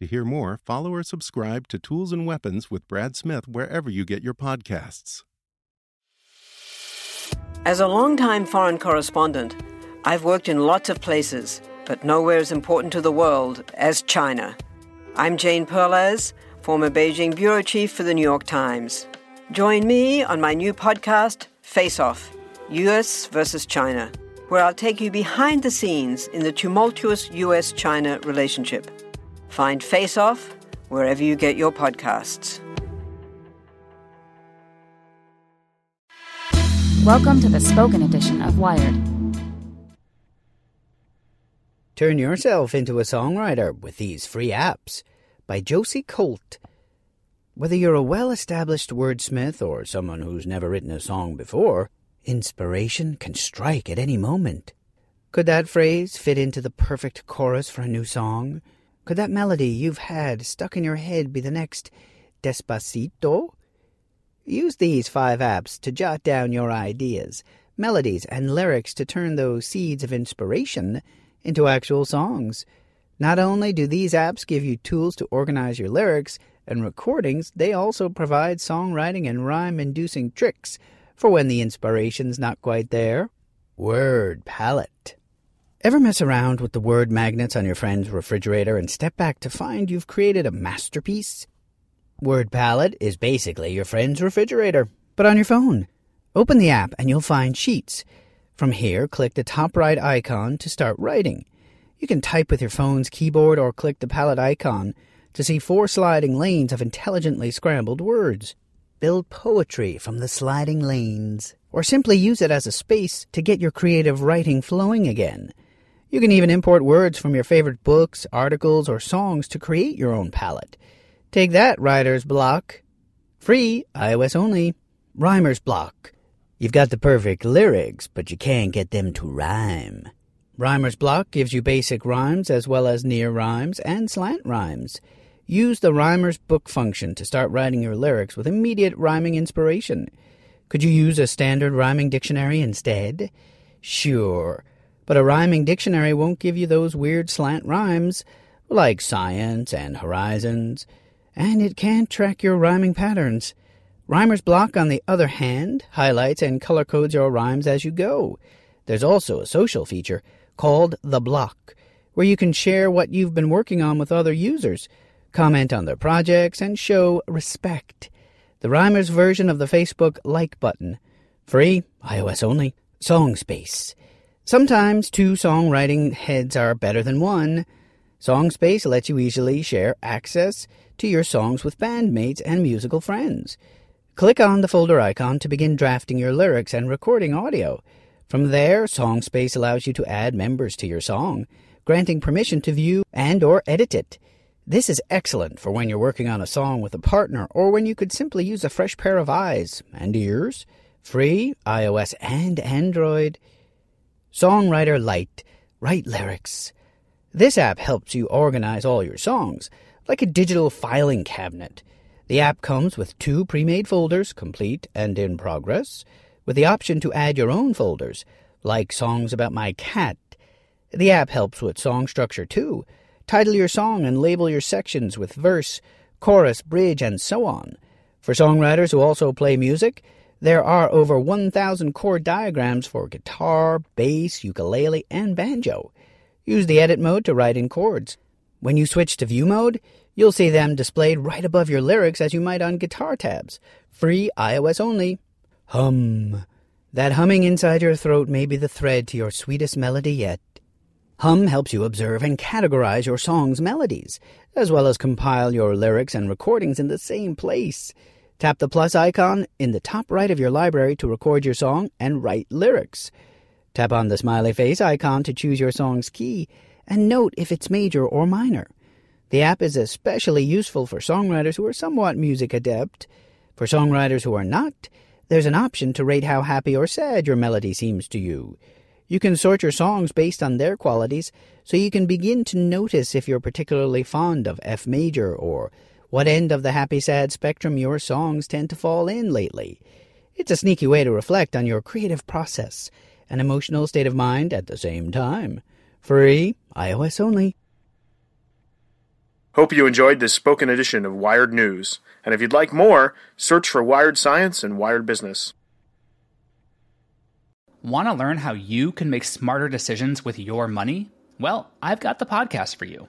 To hear more, follow or subscribe to Tools and Weapons with Brad Smith wherever you get your podcasts. As a longtime foreign correspondent, I've worked in lots of places, but nowhere as important to the world as China. I'm Jane Perlez, former Beijing bureau chief for the New York Times. Join me on my new podcast, Face Off US versus China, where I'll take you behind the scenes in the tumultuous US China relationship. Find Face Off wherever you get your podcasts. Welcome to the spoken edition of Wired. Turn yourself into a songwriter with these free apps by Josie Colt. Whether you're a well established wordsmith or someone who's never written a song before, inspiration can strike at any moment. Could that phrase fit into the perfect chorus for a new song? Could that melody you've had stuck in your head be the next Despacito? Use these five apps to jot down your ideas, melodies, and lyrics to turn those seeds of inspiration into actual songs. Not only do these apps give you tools to organize your lyrics and recordings, they also provide songwriting and rhyme inducing tricks for when the inspiration's not quite there. Word palette. Ever mess around with the word magnets on your friend's refrigerator and step back to find you've created a masterpiece? Word Palette is basically your friend's refrigerator, but on your phone. Open the app and you'll find Sheets. From here, click the top right icon to start writing. You can type with your phone's keyboard or click the palette icon to see four sliding lanes of intelligently scrambled words. Build poetry from the sliding lanes, or simply use it as a space to get your creative writing flowing again. You can even import words from your favorite books, articles, or songs to create your own palette. Take that, writer's block. Free, iOS only. Rhymer's block. You've got the perfect lyrics, but you can't get them to rhyme. Rhymer's block gives you basic rhymes as well as near rhymes and slant rhymes. Use the Rhymer's book function to start writing your lyrics with immediate rhyming inspiration. Could you use a standard rhyming dictionary instead? Sure, but a rhyming dictionary won't give you those weird slant rhymes like science and horizons and it can't track your rhyming patterns. Rhymer's Block, on the other hand, highlights and color codes your rhymes as you go. There's also a social feature called The Block, where you can share what you've been working on with other users, comment on their projects, and show respect. The Rhymer's version of the Facebook like button. Free, iOS only, Song Space. Sometimes two songwriting heads are better than one. Songspace lets you easily share access to your songs with bandmates and musical friends. Click on the folder icon to begin drafting your lyrics and recording audio. From there, Songspace allows you to add members to your song, granting permission to view and or edit it. This is excellent for when you're working on a song with a partner or when you could simply use a fresh pair of eyes and ears. Free, iOS and Android. Songwriter Lite. Write lyrics. This app helps you organize all your songs like a digital filing cabinet. The app comes with two pre-made folders, complete and in progress, with the option to add your own folders, like songs about my cat. The app helps with song structure too. Title your song and label your sections with verse, chorus, bridge, and so on. For songwriters who also play music, there are over 1,000 chord diagrams for guitar, bass, ukulele, and banjo. Use the edit mode to write in chords. When you switch to view mode, you'll see them displayed right above your lyrics as you might on guitar tabs. Free iOS only. Hum. That humming inside your throat may be the thread to your sweetest melody yet. Hum helps you observe and categorize your song's melodies, as well as compile your lyrics and recordings in the same place. Tap the plus icon in the top right of your library to record your song and write lyrics. Tap on the smiley face icon to choose your song's key and note if it's major or minor. The app is especially useful for songwriters who are somewhat music adept. For songwriters who are not, there's an option to rate how happy or sad your melody seems to you. You can sort your songs based on their qualities, so you can begin to notice if you're particularly fond of F major or what end of the happy sad spectrum your songs tend to fall in lately. It's a sneaky way to reflect on your creative process and emotional state of mind at the same time. Free, iOS only. Hope you enjoyed this spoken edition of Wired News. And if you'd like more, search for Wired Science and Wired Business. Want to learn how you can make smarter decisions with your money? Well, I've got the podcast for you.